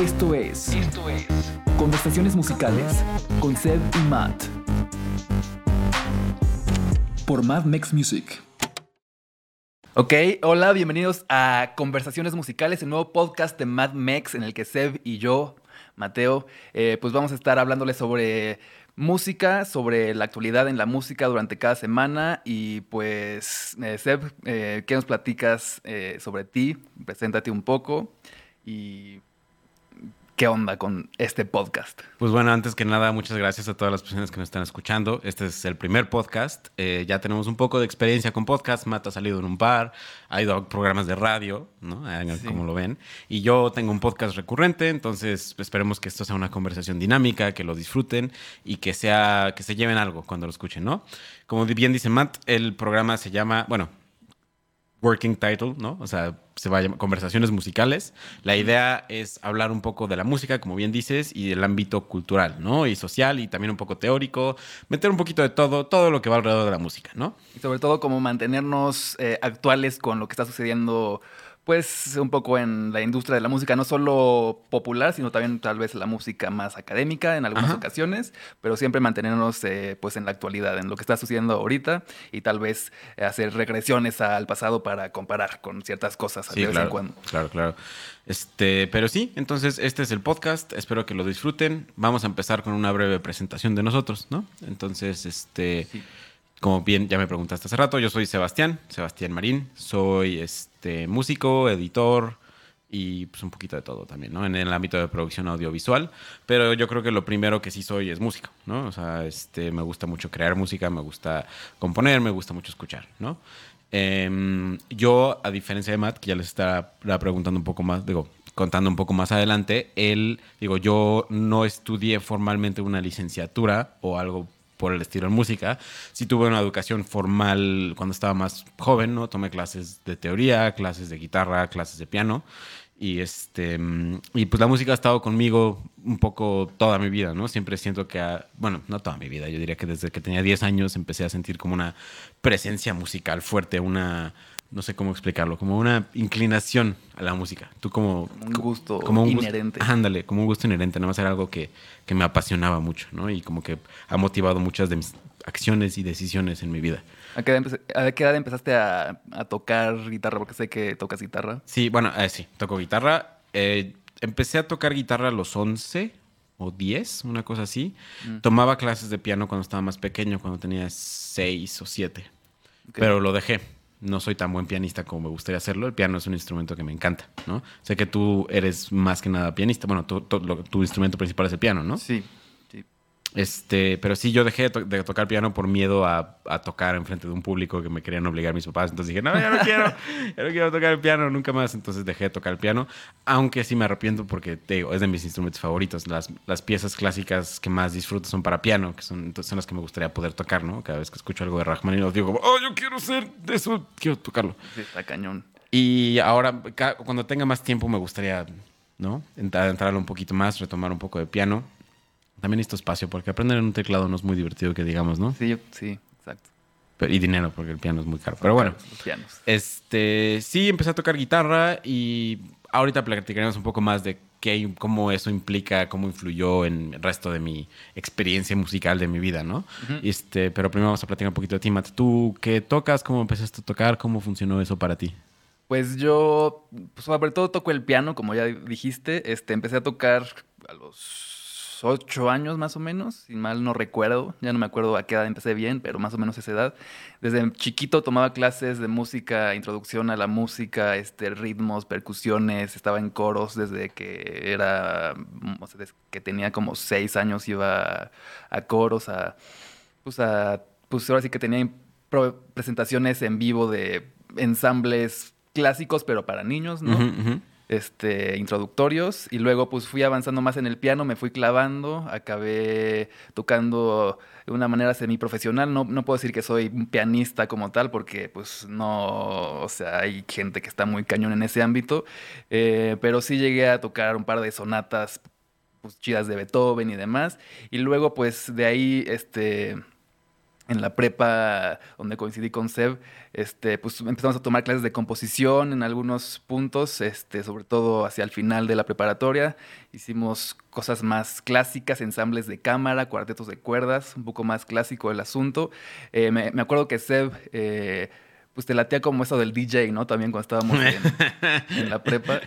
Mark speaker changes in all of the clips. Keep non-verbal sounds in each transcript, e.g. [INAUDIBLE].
Speaker 1: Esto es. Esto es. Conversaciones musicales con Seb y Matt. Por Mad Mex Music.
Speaker 2: Ok, hola, bienvenidos a Conversaciones Musicales, el nuevo podcast de Mad Mex en el que Seb y yo, Mateo, eh, pues vamos a estar hablándoles sobre música, sobre la actualidad en la música durante cada semana. Y pues, eh, Seb, eh, ¿qué nos platicas eh, sobre ti? Preséntate un poco y qué onda con este podcast.
Speaker 3: Pues bueno, antes que nada, muchas gracias a todas las personas que nos están escuchando. Este es el primer podcast. Eh, ya tenemos un poco de experiencia con podcast. Matt ha salido en un par, ha ido a programas de radio, ¿no?
Speaker 2: Sí.
Speaker 3: Como lo ven. Y yo tengo un podcast recurrente, entonces esperemos que esto sea una conversación dinámica, que lo disfruten y que sea que se lleven algo cuando lo escuchen, ¿no? Como bien dice Matt, el programa se llama, bueno, working title, ¿no? O sea, se va a llamar Conversaciones Musicales. La idea es hablar un poco de la música, como bien dices, y del ámbito cultural, ¿no? Y social y también un poco teórico, meter un poquito de todo, todo lo que va alrededor de la música, ¿no?
Speaker 2: Y sobre todo, como mantenernos eh, actuales con lo que está sucediendo, pues, un poco en la industria de la música, no solo popular, sino también tal vez la música más académica en algunas
Speaker 3: Ajá.
Speaker 2: ocasiones, pero siempre mantenernos, eh, pues, en la actualidad, en lo que está sucediendo ahorita y tal vez eh, hacer regresiones al pasado para comparar con ciertas cosas de vez
Speaker 3: claro,
Speaker 2: en cuando.
Speaker 3: claro, claro. Este, pero sí, entonces este es el podcast, espero que lo disfruten. Vamos a empezar con una breve presentación de nosotros, ¿no? Entonces, este,
Speaker 2: Sí.
Speaker 3: Como bien ya me preguntaste hace rato, yo soy Sebastián, Sebastián Marín, soy este músico, editor y pues un poquito de todo también, ¿no? En el ámbito de producción audiovisual, pero yo creo que lo primero que sí soy es músico, ¿no? O sea, este, me gusta mucho crear música, me gusta componer, me gusta mucho escuchar, ¿no? Em, yo, a diferencia de Matt, que ya les estará preguntando un poco más, digo, contando un poco más adelante, él, digo, yo no estudié formalmente una licenciatura o algo por el estilo en música. Sí tuve una educación formal cuando estaba más joven, ¿no? Tomé clases de teoría, clases de guitarra, clases de piano. Y este mm, y pues la música ha estado conmigo un poco toda mi vida, ¿no? Siempre siento que, ha- bueno, no toda mi vida, yo diría que desde que tenía 10 años empecé a sentir como una presencia musical fuerte, una, no sé cómo explicarlo, como una inclinación a la música. Tú como...
Speaker 2: Como un gusto
Speaker 3: un gusto-
Speaker 2: inherente.
Speaker 3: ándale, como un gusto inherente, nada más era algo que, que me apasionaba mucho, ¿no? Y como que ha motivado muchas de mis acciones y decisiones en mi vida.
Speaker 2: ¿A qué edad, empe- a qué edad empezaste a, a tocar guitarra? Porque sé que tocas guitarra.
Speaker 3: Sí, bueno, eh, sí, toco guitarra. Eh, empecé a tocar guitarra a los 11 o 10, una cosa así.
Speaker 2: Mm.
Speaker 3: Tomaba clases de piano cuando estaba más pequeño, cuando tenía 6 o 7.
Speaker 2: Ok.
Speaker 3: Pero lo dejé. No soy tan buen pianista como me gustaría hacerlo. El piano es un instrumento que me encanta, ¿no? Sé que tú eres más que nada pianista. Bueno, lo- tu instrumento principal es el piano, ¿no?
Speaker 2: Sí.
Speaker 3: Este, pero sí, yo dejé de, to- de tocar piano por miedo a, a tocar enfrente de un público que me querían obligar mis papás. Entonces dije, no, ya no quiero, ya no quiero tocar el piano nunca más. Entonces dejé de tocar el piano, aunque sí me arrepiento porque te digo, es de mis instrumentos favoritos. Las, las piezas clásicas que más disfruto son para piano, que son, las que me gustaría poder tocar, ¿no? Cada vez que escucho algo de Rachmaninoff digo, oh, yo quiero ser de eso, quiero tocarlo.
Speaker 2: Está cañón.
Speaker 3: Y ahora, cuando tenga más tiempo, me gustaría, ¿no? Entrar, entrarle un poquito más, retomar un poco de piano. También necesito espacio, porque aprender en un teclado no es muy divertido, que digamos, ¿no?
Speaker 2: Sí, yo- sí, exacto.
Speaker 3: Pero- y dinero, porque el piano es muy caro. Pero bueno,
Speaker 2: Los pianos.
Speaker 3: este, sí, empecé a tocar guitarra y ahorita platicaremos un poco más de qué, cómo eso implica, cómo influyó en el resto de mi experiencia musical de mi vida, ¿no? este, pero primero vamos a platicar un poquito de ti, Matt. ¿Tú qué tocas? ¿Cómo empezaste a tocar? ¿Cómo funcionó eso para ti?
Speaker 2: Pues yo, pues, sobre todo toco el piano, como ya dijiste. Este, empecé a tocar a los ocho años más o menos, si mal no recuerdo. Ya no me acuerdo a qué edad empecé bien, pero más o menos esa edad. Desde chiquito tomaba clases de música, introducción a la música, este, ritmos, percusiones. Estaba en coros desde que era, mm, o sea, desde que tenía como seis años iba a, a coros, a, pues a, pues ahora sí que tenía presentaciones en vivo de ensambles clásicos, pero para niños, ¿no?
Speaker 3: Ujú, ujú.
Speaker 2: Este, introductorios. Y luego, pues fui avanzando más en el piano, me fui clavando, acabé tocando de una manera semiprofesional. No, no puedo decir que soy un pianista como tal, porque, pues, no. O sea, hay gente que está muy cañón en ese ámbito. Eh, pero sí llegué a tocar un par de sonatas, pues, chidas de Beethoven y demás. Y luego, pues, de ahí, este en la prepa donde coincidí con Seb, este, pues empezamos a tomar clases de composición en algunos puntos, este, sobre todo hacia el final de la preparatoria. Hicimos cosas más clásicas, ensambles de cámara, cuartetos de cuerdas, un poco más clásico el asunto. Eh, me, acuerdo que Seb... Eh, pues te latía como eso del DJ, ¿no? También cuando estábamos en, [LAUGHS] en la prepa.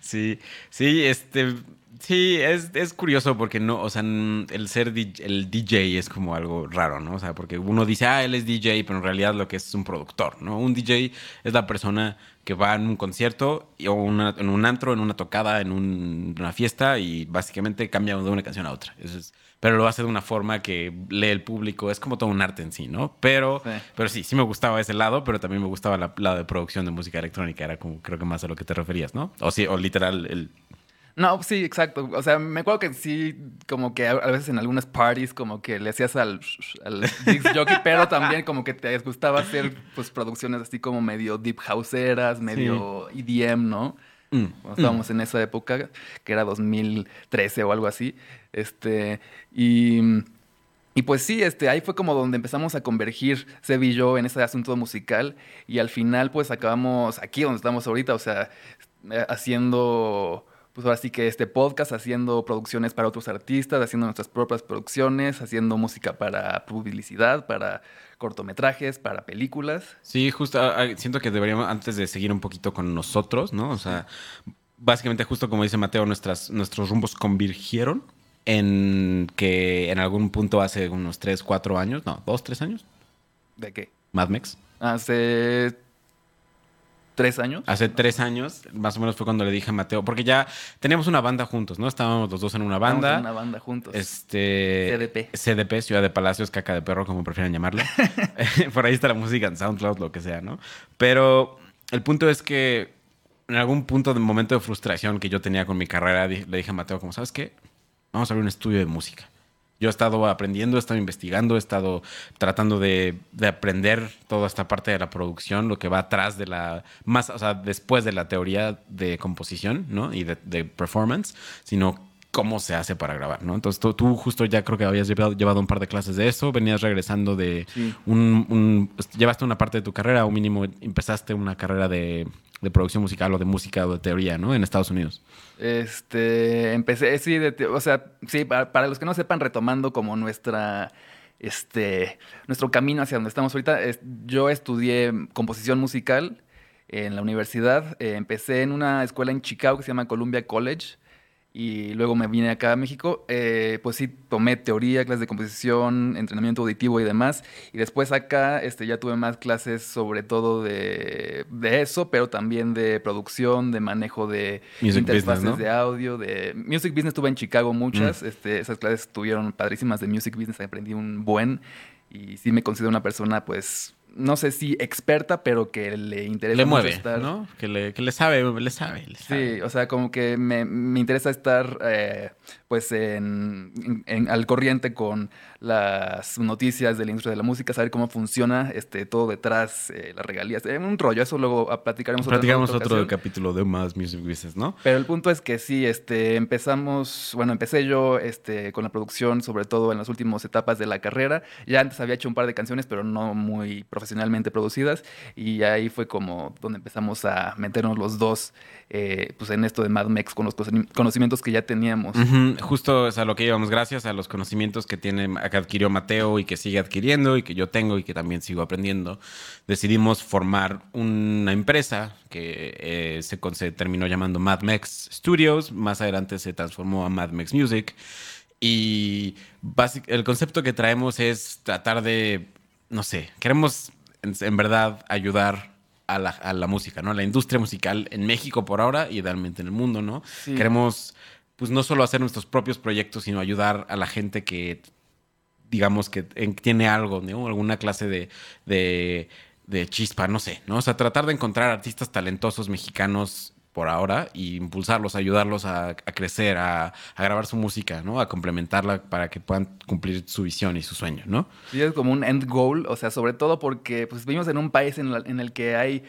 Speaker 3: Sí, sí, este, Sí, es, es, curioso porque no, o sea, el ser el DJ es como algo raro, ¿no? O sea, porque uno dice, ah, él es DJ, pero en realidad lo que es es un productor, ¿no? Un DJ es la persona que va en un concierto o una, en un antro, en una tocada, en un, una fiesta y básicamente cambia de una canción a otra. Eso es, pero lo hace de una forma que lee el público. Es como todo un arte en sí, ¿no? Pero sí, pero sí, sí me gustaba ese lado, pero también me gustaba la, lado de producción de música electrónica. Era como, creo que más a lo que te referías, ¿no? O sí, o literal, el
Speaker 2: no, sí, exacto. O sea, me acuerdo que sí, como que a veces en algunas parties como que le hacías al, al jockey, pero [LAUGHS] también como que te gustaba hacer pues producciones así como medio deep houseeras, medio EDM, ¿no? Mm. Cuando estábamos mm. en esa época, que era 2013 o algo así. Este, y, y pues sí, este, ahí fue como donde empezamos a convergir Seb y yo en ese asunto musical y al final pues acabamos aquí donde estamos ahorita, o sea, eh, haciendo pues ahora sí que este podcast, haciendo producciones para otros artistas, haciendo nuestras propias producciones, haciendo música para publicidad, para cortometrajes, para películas.
Speaker 3: Sí, justo, ah, ah, siento que deberíamos, antes de seguir un poquito con nosotros, ¿no? O sea, básicamente justo como dice Mateo, nuestras, nuestros rumbos convirgieron en que en algún punto hace unos 3, 4 años, no, 2, 3 años.
Speaker 2: ¿De qué?
Speaker 3: Mad Max.
Speaker 2: Hace ¿Tres años?
Speaker 3: Hace tres años, más o menos fue cuando le dije a Mateo, porque ya teníamos una banda juntos, ¿no? Estábamos los dos en una banda.
Speaker 2: En una banda juntos.
Speaker 3: Este.
Speaker 2: CDP.
Speaker 3: CDP, Ciudad de Palacios, caca de perro, como prefieran llamarlo. [LAUGHS] [LAUGHS] Por ahí está la música en SoundCloud, lo que sea, ¿no? Pero el punto es que en algún punto de momento de frustración que yo tenía con mi carrera, le dije a Mateo, como, ¿sabes qué? Vamos a abrir un estudio de música. Yo he estado aprendiendo, he estado investigando, he estado tratando de, aprender toda esta parte de la producción, lo que va atrás de la, más, o sea, después de la teoría de composición, ¿no? Y de, performance, sino cómo se hace para grabar, ¿no? Entonces tú, justo ya creo que habías llevado, un par de clases de eso, venías regresando de un, llevaste una parte de tu carrera, o mínimo empezaste una carrera de, de producción musical o de música o de teoría, ¿no? En Estados Unidos.
Speaker 2: Este, empecé, sí, o sea, sí, para, los que no sepan, retomando como nuestra, este, nuestro camino hacia donde estamos ahorita, yo estudié composición musical en la universidad, eh, empecé en una escuela en Chicago que se llama Columbia College, y luego me vine acá a México, eh, pues sí, tomé teoría, clases de composición, entrenamiento auditivo y demás. Y después acá este, ya tuve más clases sobre todo de, de eso, pero también de producción, de manejo de interfaces de audio, de Music Business. Tuve en Chicago muchas, mm. este, esas clases estuvieron padrísimas de Music Business, aprendí un buen. Y sí me considero una persona pues no sé si experta, pero que le interesa
Speaker 3: le mueve, ¿no? Que le, que le sabe, le sabe,
Speaker 2: Sí, o sea, como que me, me interesa estar eh, pues en, al corriente con las noticias de la industria de la música, saber cómo funciona este, todo detrás, eh, las regalías. Es un rollo, eso luego platicaremos.
Speaker 3: Platicamos otro capítulo de más Music Business, ¿no?
Speaker 2: Pero el punto es que sí, este, empezamos, bueno, empecé yo este, con la producción, sobre todo en las últimas etapas de la carrera. Ya antes había hecho un par de canciones, pero no muy profesionalmente producidas. Y ahí fue como donde empezamos a meternos los dos eh, pues en esto de Mad Max con los conocimientos que ya teníamos.
Speaker 3: Justo es a lo que íbamos, gracias a los conocimientos que tiene que adquirió Mateo y que sigue adquiriendo y que yo tengo y que también sigo aprendiendo, decidimos formar una empresa que eh, se, se, terminó llamando Mad Max Studios, más adelante se transformó a Mad Max Music. Y el concepto que traemos es tratar de, no sé, queremos en, verdad ayudar a la, música, ¿no? A la industria musical en México por ahora y idealmente en el mundo, ¿no? Queremos, pues, no solo hacer nuestros propios proyectos, sino ayudar a la gente que digamos que tiene algo, ¿no? Alguna clase de, de, chispa, no sé, ¿no? O sea, tratar de encontrar artistas talentosos mexicanos por ahora y impulsarlos, ayudarlos a, crecer, a, grabar su música, ¿no? A complementarla para que puedan cumplir su visión y su sueño, ¿no?
Speaker 2: Sí, es como un end goal, o sea, sobre todo porque pues vivimos en un país en, en el que hay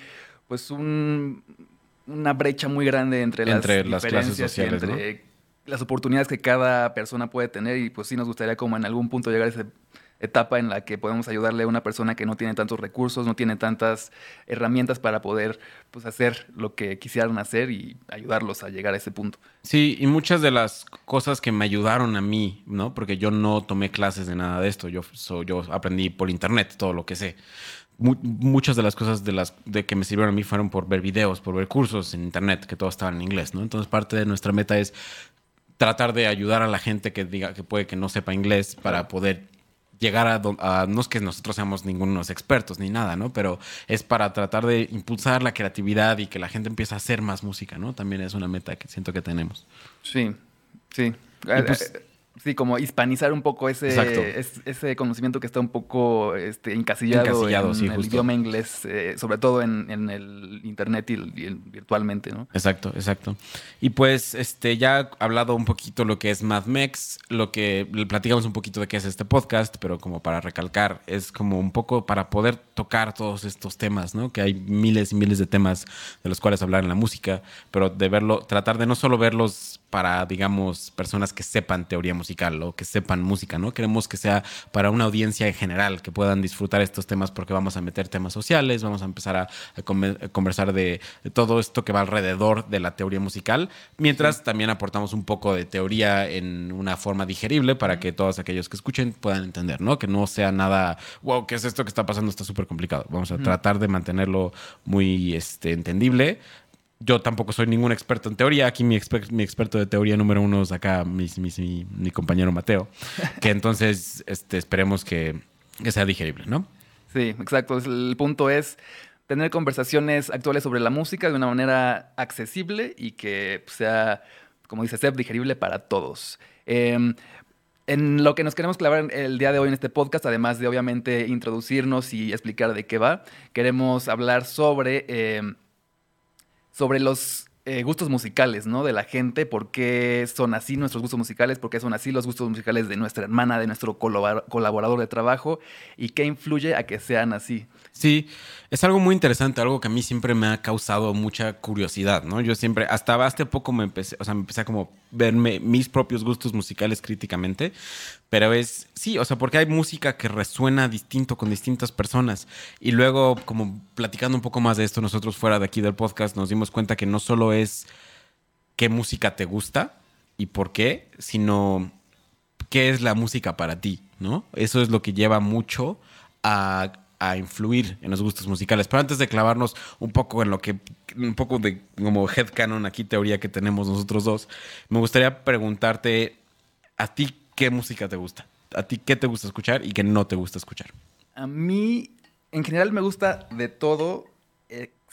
Speaker 2: pues un, una brecha muy grande entre,
Speaker 3: entre las, clases sociales,
Speaker 2: entre las oportunidades que cada persona puede tener y pues sí nos gustaría como en algún punto llegar a ese etapa en la que podemos ayudarle a una persona que no tiene tantos recursos, no tiene tantas herramientas para poder pues, hacer lo que quisieran hacer y ayudarlos a llegar a ese punto.
Speaker 3: Sí, y muchas de las cosas que me ayudaron a mí, ¿no? Porque yo no tomé clases de nada de esto, yo, yo aprendí por internet todo lo que sé. muchas de las cosas de las de que me sirvieron a mí fueron por ver videos, por ver cursos en internet, que todo estaba en inglés, ¿no? Entonces parte de nuestra meta es tratar de ayudar a la gente que diga que puede que no sepa inglés para poder llegar a, no es que nosotros seamos ningunos expertos ni nada, ¿no? Pero es para tratar de impulsar la creatividad y que la gente empiece a hacer más música, ¿no? También es una meta que siento que tenemos.
Speaker 2: Sí, sí. Pues eh, Sí, como hispanizar un poco ese, ese conocimiento que está un poco este, encasillado, en el idioma inglés, eh, sobre todo en, el internet y, virtualmente, ¿no?
Speaker 3: Exacto, exacto. Y pues este ya hablado un poquito lo que es MadMex, lo que platicamos un poquito de qué es este podcast, pero como para recalcar, es como un poco para poder tocar todos estos temas, ¿no? Que hay miles y miles de temas de los cuales hablar en la música, pero de verlo, tratar de no solo verlos para, digamos, personas que sepan teoría musical o que sepan música, ¿no? Queremos que sea para una audiencia en general, que puedan disfrutar estos temas porque vamos a meter temas sociales, vamos a empezar a, conversar de, todo esto que va alrededor de la teoría musical, mientras también aportamos un poco de teoría en una forma digerible para que todos aquellos que escuchen puedan entender, ¿no? Que no sea nada, wow, ¿qué es esto que está pasando? Está súper complicado. Vamos a tratar de mantenerlo muy este, entendible yo tampoco soy ningún experto en teoría. Aquí mi, mi experto de teoría número uno es acá mi, mi, compañero Mateo. [LAUGHS] Que entonces este, esperemos que, sea digerible, ¿no?
Speaker 2: Sí, exacto. El punto es tener conversaciones actuales sobre la música de una manera accesible y que sea, como dice Seb, digerible para todos. Em, en lo que nos queremos clavar el día de hoy en este podcast, además de obviamente introducirnos y explicar de qué va, queremos hablar sobre... Em, sobre los eh, gustos musicales, ¿no? De la gente, por qué son así nuestros gustos musicales, por qué son así los gustos musicales de nuestra hermana, de nuestro colaborador de trabajo y qué influye a que sean así.
Speaker 3: Sí, es algo muy interesante, algo que a mí siempre me ha causado mucha curiosidad, ¿no? Yo siempre, hasta hace poco me empecé, o sea, me empecé a como verme mis propios gustos musicales críticamente, pero es, sí, o sea, porque hay música que resuena distinto con distintas personas y luego como platicando un poco más de esto nosotros fuera de aquí del podcast nos dimos cuenta que no solo es qué música te gusta y por qué, sino qué es la música para ti, ¿no? Eso es lo que lleva mucho a a influir en los gustos musicales. Pero antes de clavarnos un poco en lo que, un poco de como headcanon aquí, teoría que tenemos nosotros dos, me gustaría preguntarte a ti qué música te gusta. A ti qué te gusta escuchar y qué no te gusta escuchar.
Speaker 2: A mí, en general, me gusta de todo,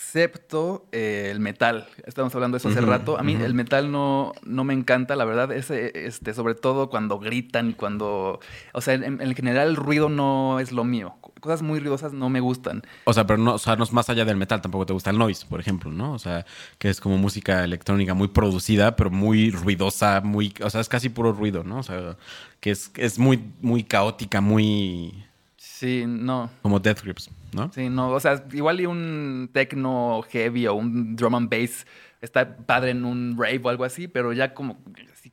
Speaker 2: excepto eh, el metal. Estamos hablando de eso hace rato. A mí el metal no, no me encanta, la verdad. Ese, este, sobre todo cuando gritan y cuando... O sea, en, en, general el ruido no es lo mío cosas muy ruidosas no me gustan.
Speaker 3: O sea, pero no, o sea, no es más allá del metal, tampoco te gusta el noise, por ejemplo, ¿no? O sea, que es como música electrónica muy producida, pero muy ruidosa, muy, o sea, es casi puro ruido, ¿no? O sea, que es, es muy, muy caótica, muy...
Speaker 2: Sí, no.
Speaker 3: Como Death Grips, ¿no?
Speaker 2: Sí, no, o sea, igual y un techno heavy o un drum and bass está padre en un rave o algo así, pero ya como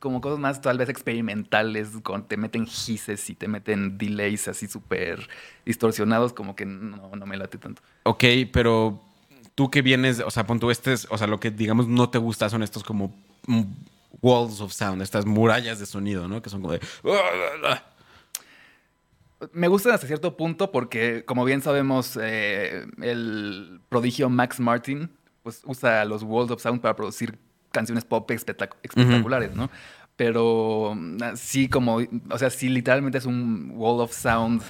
Speaker 2: como cosas más tal vez experimentales, con, te meten gises y te meten delays así súper distorsionados, como que no, no me late tanto.
Speaker 3: Ok, pero tú que vienes, o sea, pon tú este, o sea, lo que digamos no te gusta son estos como walls of sound, estas murallas de sonido, ¿no? Que son como de...
Speaker 2: Me gustan hasta cierto punto porque, como bien sabemos, eh, el prodigio Max Martin pues usa los walls of sound para producir canciones pop espectaculares, ¿no? Pero sí, como, o sea, sí, literalmente es un wall of sound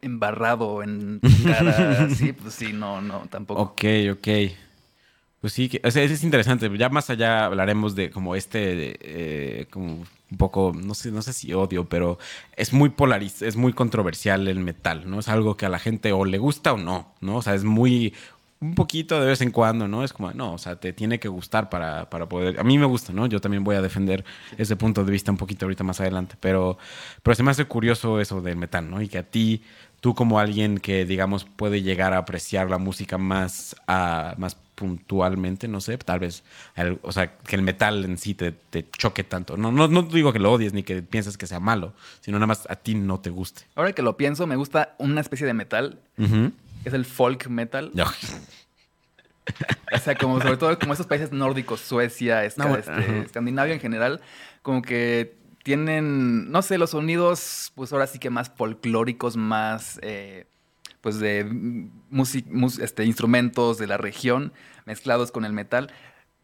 Speaker 2: embarrado en [LAUGHS] cara, sí, pues sí, no, no, tampoco.
Speaker 3: Ok, ok. Pues sí, que, o sea, es interesante. Ya más allá hablaremos de como este, eh, como un poco, no sé, no sé si odio, pero es muy polarizado, es muy controversial el metal, ¿no? Es algo que a la gente o le gusta o no, ¿no? O sea, es muy un poquito de vez en cuando, ¿no? Es como, no, o sea, te tiene que gustar para, para poder... A mí me gusta, ¿no? Yo también voy a defender ese punto de vista un poquito ahorita más adelante, pero, pero se me hace curioso eso del metal, ¿no? Y que a ti, tú como alguien que, digamos, puede llegar a apreciar la música más, a, más puntualmente, no sé, tal vez, el- o sea, que el metal en sí te, te choque tanto. No, no, no digo que lo odies ni que pienses que sea malo, sino nada más a ti no te guste.
Speaker 2: Ahora que lo pienso, me gusta una especie de metal, que es el folk metal.
Speaker 3: No.
Speaker 2: O sea, como sobre todo como esos países nórdicos, Suecia, Esca-
Speaker 3: No, bueno,
Speaker 2: este. Escandinavia en general, como que tienen, no sé, los sonidos, pues ahora sí que más folclóricos, más, eh, pues de músic- mus- este, instrumentos de la región mezclados con el metal.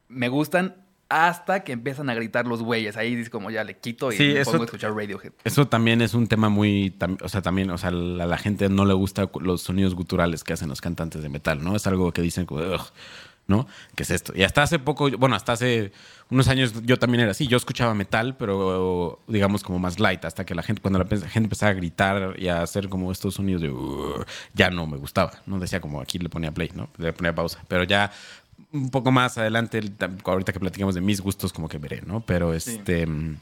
Speaker 2: Me gustan hasta que empiezan a gritar los güeyes. Ahí dice como ya le quito y
Speaker 3: Sí,
Speaker 2: me
Speaker 3: eso
Speaker 2: pongo a escuchar Radiohead.
Speaker 3: Eso también es un tema muy, tam- o sea, también, o sea, a la, la gente no le gusta los sonidos guturales que hacen los cantantes de metal, ¿no? Es algo que dicen como, "Ugh", ¿no? ¿Qué es esto? Y hasta hace poco, bueno, hasta hace unos años yo también era así, yo escuchaba metal, pero digamos como más light, hasta que la gente, cuando la gente empezaba a gritar y a hacer como estos sonidos de, ya no me gustaba, ¿no? Decía como aquí le ponía play, ¿no? Le ponía pausa, pero ya un poco más adelante, ahorita que platicamos de mis gustos, como que veré, ¿no? Pero este... mm,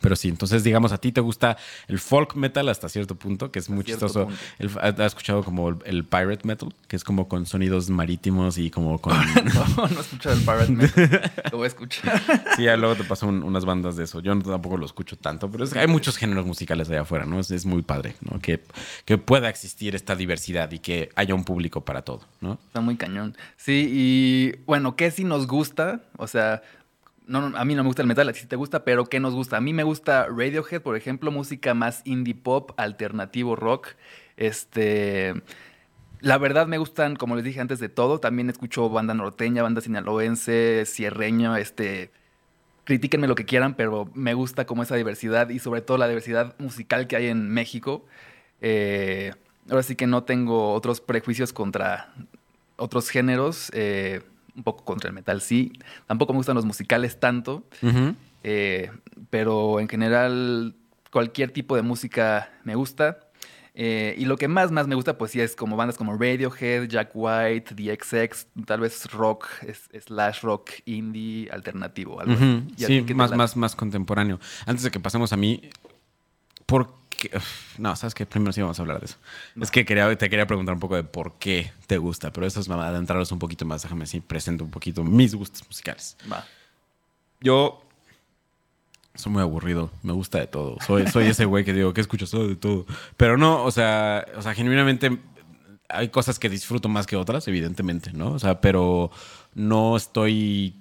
Speaker 3: Pero sí, entonces digamos, a ti te gusta el folk metal hasta cierto punto, que es muy chistoso. El- ¿Has escuchado como el, el pirate metal? Que es como con sonidos marítimos y como con... [LAUGHS]
Speaker 2: No, no he escuchado el Pirate Metal. Lo voy a escuchar. [LAUGHS]
Speaker 3: sí, ya luego te paso un- unas bandas de eso. Yo no- tampoco lo escucho tanto, pero es que hay muchos géneros musicales allá afuera, ¿no? Es, es muy padre, ¿no? Que, que pueda existir esta diversidad y que haya un público para todo, ¿no?
Speaker 2: Está muy cañón. Sí, y bueno, ¿qué sí nos gusta? O sea, no, a mí no me gusta el metal, a ti te gusta, pero ¿qué nos gusta? A mí me gusta Radiohead, por ejemplo, música más indie pop, alternativo rock. Este. La verdad me gustan, como les dije antes de todo, también escucho banda norteña, banda sinaloense, sierreño, este. Critíquenme lo que quieran, pero me gusta como esa diversidad y sobre todo la diversidad musical que hay en México. Eh, ahora sí que no tengo otros prejuicios contra otros géneros, eh, un poco contra el metal, sí. Tampoco me gustan los musicales tanto, eh, pero en general cualquier tipo de música me gusta. Eh, y lo que más, más me gusta, pues sí, es como bandas como Radiohead, Jack White, The XX, tal vez rock, es- slash rock, indie, alternativo. Algo así.
Speaker 3: Ujú,
Speaker 2: ¿Y a
Speaker 3: Sí, más, más, más contemporáneo. Antes de que pasemos a mí, ¿por No, sabes que primero sí vamos a hablar de eso. Es que quería, te quería preguntar un poco de por qué te gusta, pero eso es para adentrarnos un poquito más. Déjame así, presento un poquito mis gustos musicales.
Speaker 2: Va.
Speaker 3: Yo soy muy aburrido, me gusta de todo. Soy, soy ese güey que digo, ¿qué escuchas? Todo de todo. Pero no, o sea, o sea, genuinamente hay cosas que disfruto más que otras, evidentemente, ¿no? O sea, pero no estoy,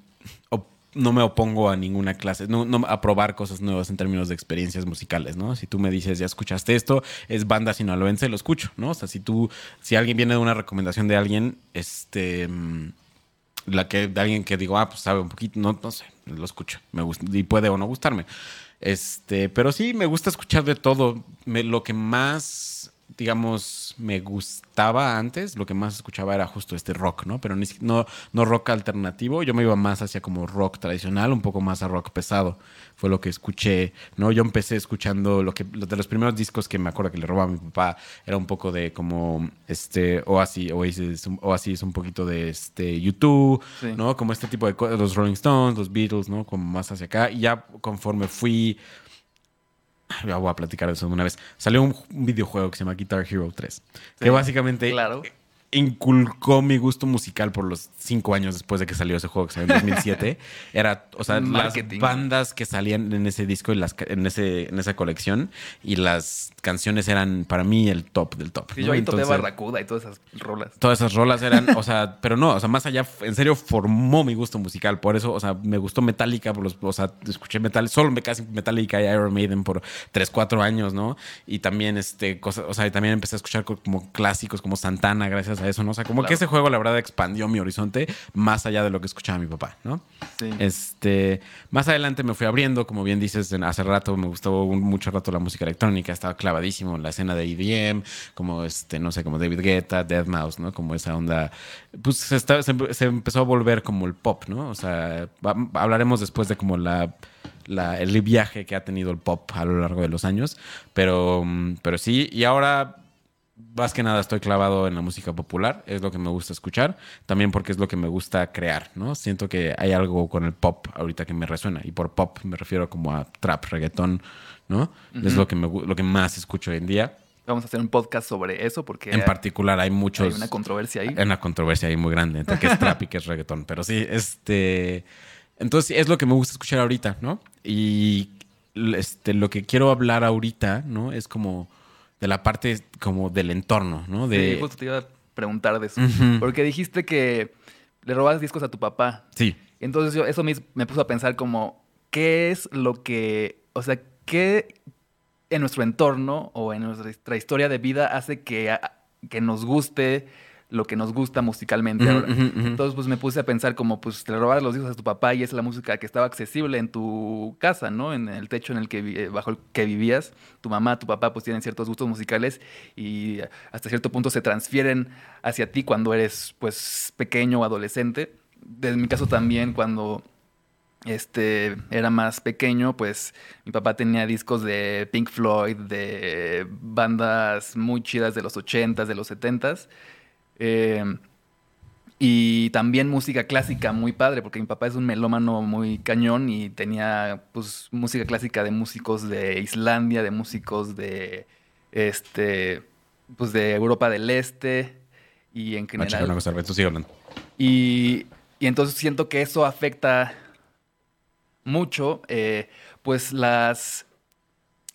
Speaker 3: no me opongo a ninguna clase, no, no a probar cosas nuevas en términos de experiencias musicales, ¿no? Si tú me dices, ya escuchaste esto, es banda sinaloense, lo escucho, ¿no? O sea, si tú, si alguien viene de una recomendación de alguien, este... mm, la que de alguien que digo, ah, pues sabe un poquito, no, no sé, lo escucho, me gusta, y puede o no gustarme. Este, pero sí, me gusta escuchar de todo. Lo que más, digamos, me gustaba antes, lo que más escuchaba era justo este rock, ¿no? Pero no, no rock alternativo, yo me iba más hacia como rock tradicional, un poco más a rock pesado. Fue lo que escuché, ¿no? Yo empecé escuchando lo que, de los primeros discos que me acuerdo que le robaba a mi papá, era un poco de como, este, Oasis, Oasis, Oasis un poquito de, este, YouTube,
Speaker 2: Sí.
Speaker 3: ¿no? Como este tipo de cosas, los Rolling Stones, los Beatles, ¿no? Como más hacia acá. Y ya conforme fui ya voy a platicar de eso de una vez. Salió un, un videojuego que se llama Guitar Hero 3. Que básicamente
Speaker 2: claro.
Speaker 3: Inculcó mi gusto musical por los cinco años después de que salió ese juego, que salió en 2007. [LAUGHS] Era, o sea,
Speaker 2: Marketing.
Speaker 3: las bandas que salían en ese disco y las, en, ese, en esa colección y las canciones eran para mí el top del top.
Speaker 2: Sí,
Speaker 3: ¿no?
Speaker 2: yo ahí
Speaker 3: Entonces,
Speaker 2: Barracuda y todas esas rolas.
Speaker 3: Todas esas rolas eran, o sea, pero no, o sea, más allá, en serio formó mi gusto musical. Por eso, o sea, me gustó Metallica, por los, o sea, escuché Metal, solo me casi Metallica y Iron Maiden por 3, 4 años, ¿no? Y también, este, cosas, o sea, y también empecé a escuchar co- como clásicos como Santana gracias a eso, ¿no? O sea, como que ese juego, la verdad, expandió mi horizonte más allá de lo que escuchaba mi papá, ¿no?
Speaker 2: Sí.
Speaker 3: Este, más adelante me fui abriendo, como bien dices, en- hace rato me gustó un- mucho rato la música electrónica, estaba clavadísimo en la escena de EDM, como este, no sé, como David Guetta, Deadmau5, ¿no? Como esa onda, pues se, está- se empe- se empezó a volver como el pop, ¿no? O sea, va- hablaremos después de como la, la- el viaje que ha tenido el pop a lo largo de los años, pero, pero sí, y ahora más que nada estoy clavado en la música popular, es lo que me gusta escuchar, también porque es lo que me gusta crear, ¿no? Siento que hay algo con el pop ahorita que me resuena, y por pop me refiero como a trap, reggaetón, ¿no? Es lo que, me, lo que más escucho hoy en día.
Speaker 2: Vamos a hacer un podcast sobre eso porque...
Speaker 3: En particular hay muchos...
Speaker 2: Hay una controversia ahí.
Speaker 3: Hay una controversia ahí muy grande entre qué es trap y qué es reggaetón, pero sí, este... Entonces es lo que me gusta escuchar ahorita, ¿no? Y este, lo que quiero hablar ahorita, ¿no? Es como de la parte como del entorno, ¿no? De...
Speaker 2: Sí, justo te iba a preguntar de eso. Porque dijiste que le robas discos a tu papá.
Speaker 3: Sí.
Speaker 2: Entonces yo, eso me, me puso a pensar como, ¿qué es lo que, o sea, qué en nuestro entorno o en nuestra historia de vida hace que, que nos guste lo que nos gusta musicalmente ahora. Entonces, pues me puse a pensar como, pues, le robas los discos a tu papá y es la música que estaba accesible en tu casa, ¿no? En el techo en el que, eh, bajo el que vivías. Tu mamá, tu papá, pues tienen ciertos gustos musicales y hasta cierto punto se transfieren hacia ti cuando eres, pues, pequeño o adolescente. En mi caso también, cuando este, era más pequeño, pues mi papá tenía discos de Pink Floyd, de bandas muy chidas de los 80s, de los 70s. Eh, y también música clásica muy padre, porque mi papá es un melómano muy cañón y tenía pues música clásica de músicos de Islandia, de músicos de este pues de Europa del Este y en general. Y, y entonces siento que eso afecta mucho eh, pues las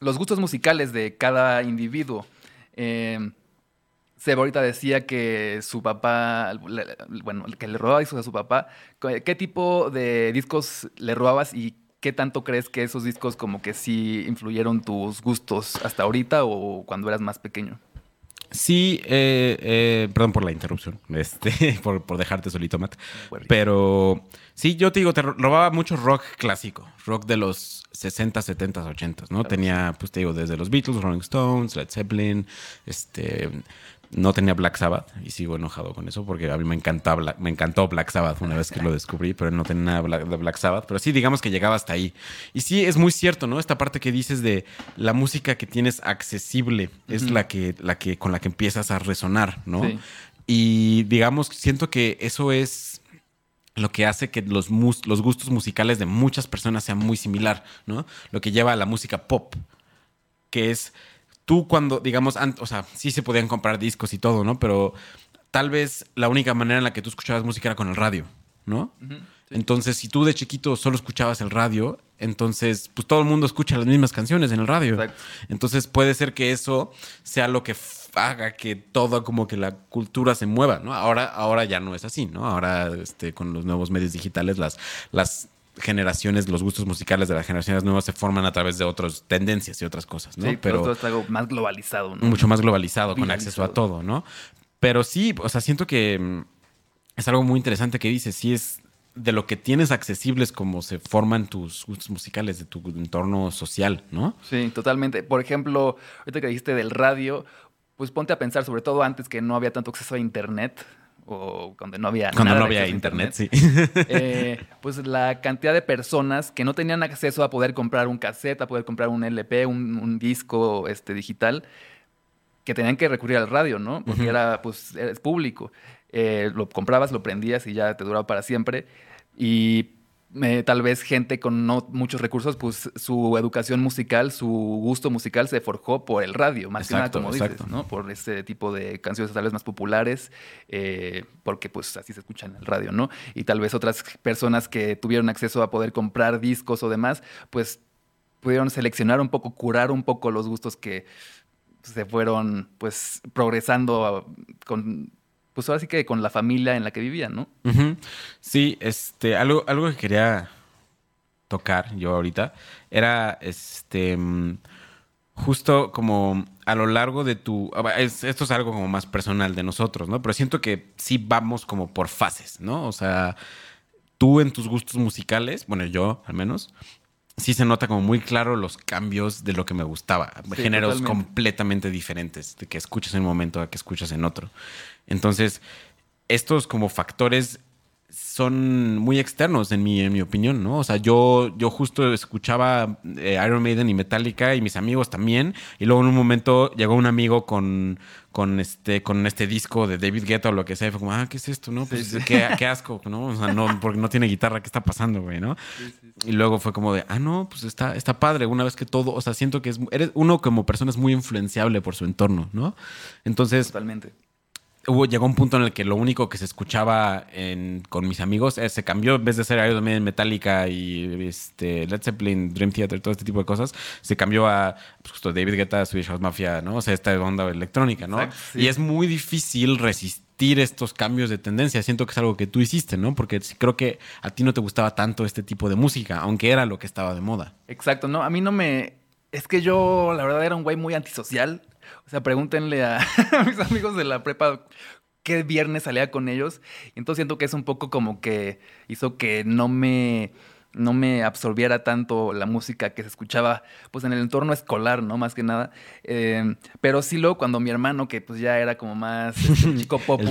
Speaker 2: los gustos musicales de cada individuo. Eh, Seba ahorita decía que su papá, bueno, que le robaba discos a su papá. ¿Qué tipo de discos le robabas y qué tanto crees que esos discos como que sí influyeron tus gustos hasta ahorita o cuando eras más pequeño?
Speaker 3: Sí, eh, eh, perdón por la interrupción, [LAUGHS] este, por, dejarte solito, Matt. Pero sí, yo te digo, te robaba mucho rock clásico, rock de los 60, 70, 80, ¿no? Tenía, pues te digo, desde los Beatles, Rolling Stones, Led Zeppelin, este, no tenía Black Sabbath y sigo enojado con eso porque a mí me, encantaba, me encantó Black Sabbath una vez que lo descubrí, pero no tenía nada de Black Sabbath. Pero sí, digamos que llegaba hasta ahí. Y sí, es muy cierto, ¿no? Esta parte que dices de la música que tienes accesible es la, que, la que con la que empiezas a resonar, ¿no? Y digamos, siento que eso es lo que hace que los, los gustos musicales de muchas personas sean muy similar, ¿no? Lo que lleva a la música pop, que es tú cuando, digamos, o sea, sí se podían comprar discos y todo, ¿no? Pero tal vez la única manera en la que tú escuchabas música era con el radio, ¿no? Entonces, si tú de chiquito solo escuchabas el radio, entonces, pues todo el mundo escucha las mismas canciones en el radio. Entonces, puede ser que eso sea lo que haga que todo como que la cultura se mueva, ¿no? Ahora, ahora ya no es así, ¿no? Ahora, este, con los nuevos medios digitales, las, las generaciones, los gustos musicales de las generaciones nuevas se forman a través de otras tendencias y otras cosas, ¿no?
Speaker 2: Sí, pero todo es algo más globalizado, ¿no?
Speaker 3: Mucho más globalizado, con acceso a todo, ¿no? Pero sí, o sea, siento que mm, es algo muy interesante que dices, sí es de lo que tienes accesibles como se forman tus gustos musicales, de tu entorno social, ¿no?
Speaker 2: Sí, totalmente. Por ejemplo, ahorita que dijiste del radio, pues ponte a pensar, sobre todo antes que no había tanto acceso a internet, o cuando no había
Speaker 3: cuando no había internet, sí. [LAUGHS]
Speaker 2: Eh, pues la cantidad de personas que no tenían acceso a poder comprar un cassette, a poder comprar un LP, un, disco este, digital, que tenían que recurrir al radio, ¿no? Porque era, pues, es público. Eh, lo comprabas, lo prendías y ya te duraba para siempre. Y tal vez gente con no muchos recursos, pues su educación musical, su gusto musical se forjó por el radio, más que nada, como dices, ¿no? Por ese tipo de canciones tal vez más populares, eh, porque pues así se escucha en el radio, ¿no? Y tal vez otras personas que tuvieron acceso a poder comprar discos o demás, pues pudieron seleccionar un poco, curar un poco los gustos que se fueron pues progresando con pues ahora sí que con la familia en la que vivían, ¿no?
Speaker 3: Sí, este, algo, algo que quería tocar yo ahorita era este mm, justo como a lo largo de tu esto es algo como más personal de nosotros, ¿no? Pero siento que sí vamos como por fases, ¿no? O sea, tú en tus gustos musicales, bueno, yo al menos, sí se nota como muy claro los cambios de lo que me gustaba. Géneros completamente diferentes, de que escuchas en un momento a que escuchas en otro. Entonces, estos como factores son muy externos en mi, en mi opinión, ¿no? O sea, yo, yo justo escuchaba eh, Iron Maiden y Metallica y mis amigos también. Y luego en un momento llegó un amigo con, con este, con este disco de David Guetta o lo que sea. Y fue como, ah, ¿qué es esto? No, pues qué, qué, asco, ¿no? O sea, no, porque no tiene guitarra, ¿qué está pasando, güey? ¿no? y luego fue como de, ah, no, pues está, está padre. Una vez que todo, o sea, siento que es, eres, uno como persona es muy influenciable por su entorno, ¿no? Entonces.
Speaker 2: Totalmente
Speaker 3: hubo, llegó un punto en el que lo único que se escuchaba en, con mis amigos eh, se cambió, en vez de ser Iron Maiden, Metallica y este, Led Zeppelin, Dream Theater, todo este tipo de cosas, se cambió a pues, justo David Guetta, Swedish House Mafia, ¿no? O sea, esta onda electrónica, ¿no? Y es muy difícil resistir estos cambios de tendencia. Siento que es algo que tú hiciste, ¿no? Porque creo que a ti no te gustaba tanto este tipo de música, aunque era lo que estaba de moda.
Speaker 2: Exacto, no, a mí no me... Es que yo, la verdad, era un güey muy antisocial. O sea, pregúntenle [LAUGHS] a, mis amigos de la prepa qué viernes salía con ellos. Y entonces siento que es un poco como que hizo que no me no me absorbiera tanto la música que se escuchaba pues en el entorno escolar, ¿no? Más que nada. Em, pero sí luego cuando mi hermano, que pues ya era como más este, [LAUGHS] chico pop,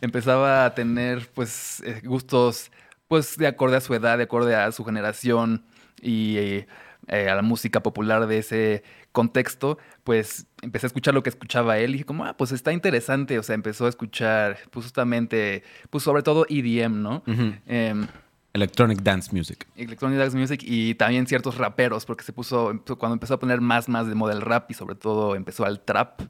Speaker 2: empezaba a tener pues eh, gustos pues de acorde a su edad, de acorde a su generación y eh, a la música popular de ese contexto, pues empecé a escuchar lo que escuchaba él y dije como, ah, pues está interesante, o sea, empezó a escuchar pues justamente, pues sobre todo EDM, ¿no? Em,
Speaker 3: Electronic Dance Music.
Speaker 2: Electronic Dance Music y también ciertos raperos, porque se puso, cuando empezó a poner más, más de moda el rap y sobre todo empezó al trap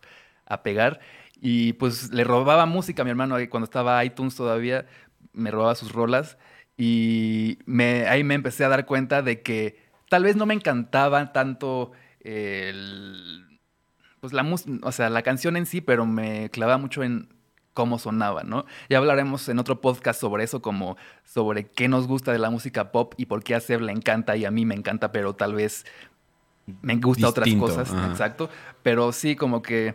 Speaker 2: a pegar. Y pues le robaba música a mi hermano cuando estaba iTunes todavía, me robaba sus rolas y me, ahí me empecé a dar cuenta de que tal vez no me encantaba tanto el, pues la, o sea, la canción en sí, pero me clavaba mucho en cómo sonaba, ¿no? Ya hablaremos en otro podcast sobre eso, como sobre qué nos gusta de la música pop y por qué a Seb le encanta y a mí me encanta, pero tal vez me gusta otras cosas, exacto. Pero sí, como que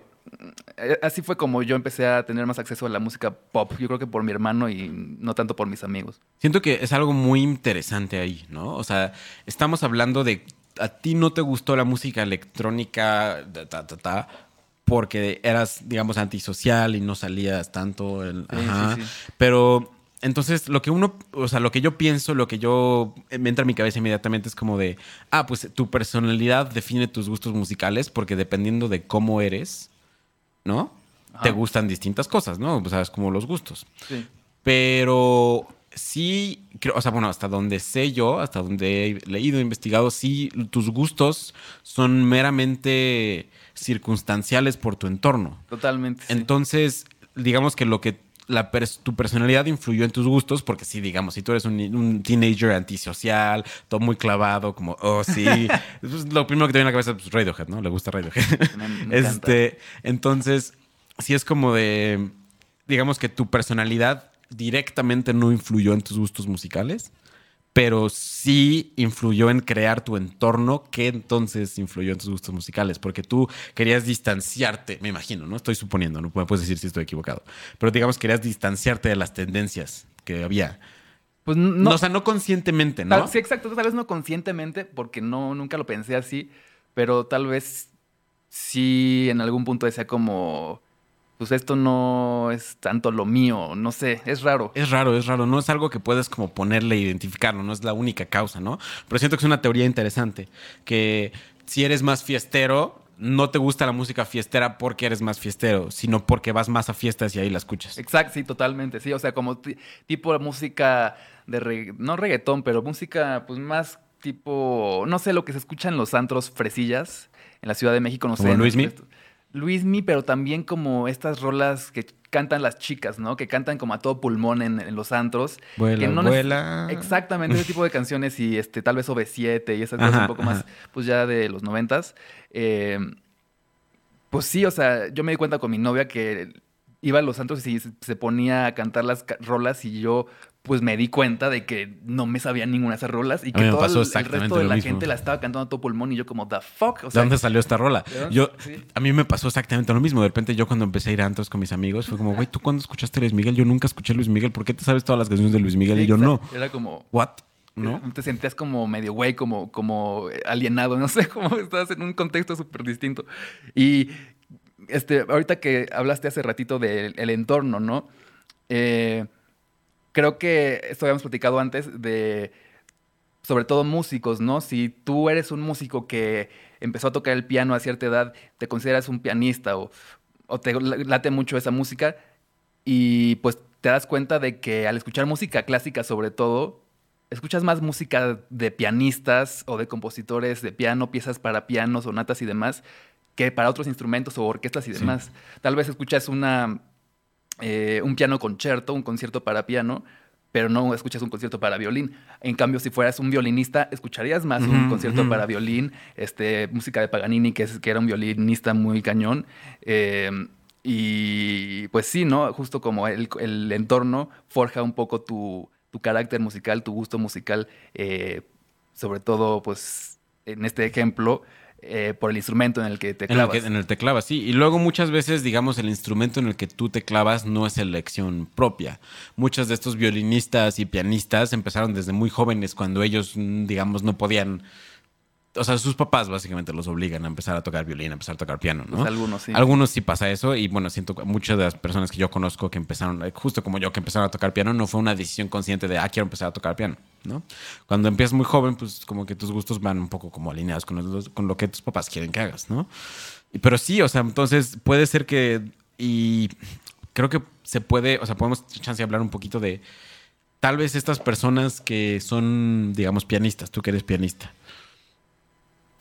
Speaker 2: eh, así fue como yo empecé a tener más acceso a la música pop. Yo creo que por mi hermano y no tanto por mis amigos.
Speaker 3: Siento que es algo muy interesante ahí, ¿no? O sea, estamos hablando de a ti no te gustó la música electrónica, ta, ta, ta, porque eras, digamos, antisocial y no salías tanto. ajá. Pero entonces, lo que uno, o sea, lo que yo pienso, lo que yo me entra a mi cabeza inmediatamente es como de, ah, pues tu personalidad define tus gustos musicales porque dependiendo de cómo eres, ¿no? Te gustan distintas cosas, ¿no? O sea, es como los gustos. Sí. Pero sí, creo, o sea, bueno, hasta donde sé yo, hasta donde he leído, investigado, sí, tus gustos son meramente circunstanciales por tu entorno.
Speaker 2: Totalmente.
Speaker 3: Entonces, digamos que lo que la tu personalidad influyó en tus gustos, porque sí, digamos, si tú eres un, teenager antisocial, todo muy clavado, como, oh, sí, [LAUGHS] pues, lo primero que te viene a la cabeza es pues, Radiohead, ¿no? Le gusta Radiohead. este, entonces, sí es como de, digamos que tu personalidad directamente no influyó en tus gustos musicales, pero sí influyó en crear tu entorno. Que entonces influyó en tus gustos musicales, porque tú querías distanciarte, me imagino, no estoy suponiendo, no puedes decir si estoy equivocado, pero digamos querías distanciarte de las tendencias que había.
Speaker 2: Pues no,
Speaker 3: o sea, no conscientemente, ¿no?
Speaker 2: sí, exacto, tal vez no conscientemente, porque no, nunca lo pensé así, pero tal vez sí en algún punto decía como pues esto no es tanto lo mío, no sé, es raro.
Speaker 3: Es raro, es raro, no es algo que puedes como ponerle, identificarlo, no es la única causa, ¿no? Pero siento que es una teoría interesante, que si eres más fiestero, no te gusta la música fiestera porque eres más fiestero, sino porque vas más a fiestas y ahí la escuchas.
Speaker 2: Exacto, sí, totalmente, sí, o sea, como tipo de música de, no reggaetón, pero música pues más tipo, no sé, lo que se escucha en los antros fresillas en la Ciudad de México, no
Speaker 3: sé.
Speaker 2: Luis Luismi, pero también como estas rolas que cantan las chicas, ¿no? Que cantan como a todo pulmón en, los antros.
Speaker 3: Vuela,
Speaker 2: que
Speaker 3: no vuela.
Speaker 2: Exactamente, ese tipo de canciones y este, tal vez OV7 y esas cosas un poco más, pues ya de los noventas. Eh, pues sí, o sea, yo me di cuenta con mi novia que iba a los antros y se ponía a cantar las rolas y yo pues me di cuenta de que no me sabía ninguna de esas rolas y que todo el, resto de la gente la estaba cantando a todo pulmón y yo como, the fuck.
Speaker 3: ¿De dónde salió esta rola? Yo, A mí me pasó exactamente lo mismo. De repente yo cuando empecé a ir a antros con mis amigos fue como, güey, ¿tú cuándo escuchaste Luis Miguel? Yo nunca escuché Luis Miguel. ¿Por qué te sabes todas las canciones de Luis Miguel? y yo no.
Speaker 2: Era como...
Speaker 3: ¿What? ¿No?
Speaker 2: Te sentías como medio güey, como, como alienado, no [LAUGHS] sé, como estabas en un contexto súper distinto. Y este, ahorita que hablaste hace ratito del entorno, ¿no? Eh, creo que esto habíamos platicado antes de, sobre todo músicos, ¿no? Si tú eres un músico que empezó a tocar el piano a cierta edad, te consideras un pianista o, o te late mucho esa música y pues te das cuenta de que al escuchar música clásica sobre todo, escuchas más música de pianistas o de compositores de piano, piezas para piano, sonatas y demás, que para otros instrumentos o orquestas y demás. Tal vez escuchas una, eh, un piano concierto, un concierto para piano, pero no escuchas un concierto para violín. En cambio, si fueras un violinista, escucharías más un concierto para violín, este, música de Paganini, que, es, que era un violinista muy cañón. Eh, y pues sí, ¿no? Justo como el, el entorno forja un poco tu, tu carácter musical, tu gusto musical, eh, sobre todo, pues, en este ejemplo, eh, por el instrumento en el que te
Speaker 3: En el,
Speaker 2: clavas.
Speaker 3: que, en el te clavas, sí. Y luego muchas veces, digamos, el instrumento en el que tú te clavas no es elección propia. Muchos de estos violinistas y pianistas empezaron desde muy jóvenes cuando ellos, mm, digamos, no podían... O sea, sus papás básicamente los obligan a empezar a tocar violín, a empezar a tocar piano, ¿no?
Speaker 2: Pues algunos sí.
Speaker 3: Algunos sí pasa eso y bueno, siento que muchas de las personas que yo conozco que empezaron, eh, justo como yo, que empezaron a tocar piano, no fue una decisión consciente de, ah, quiero empezar a tocar piano, ¿no? Cuando empiezas muy joven, pues como que tus gustos van un poco como alineados con, los- con lo que tus papás quieren que hagas, ¿no? Pero sí, o sea, entonces puede ser que, y creo que se puede, o sea, podemos chance de hablar un poquito de tal vez estas personas que son, digamos, pianistas, tú que eres pianista,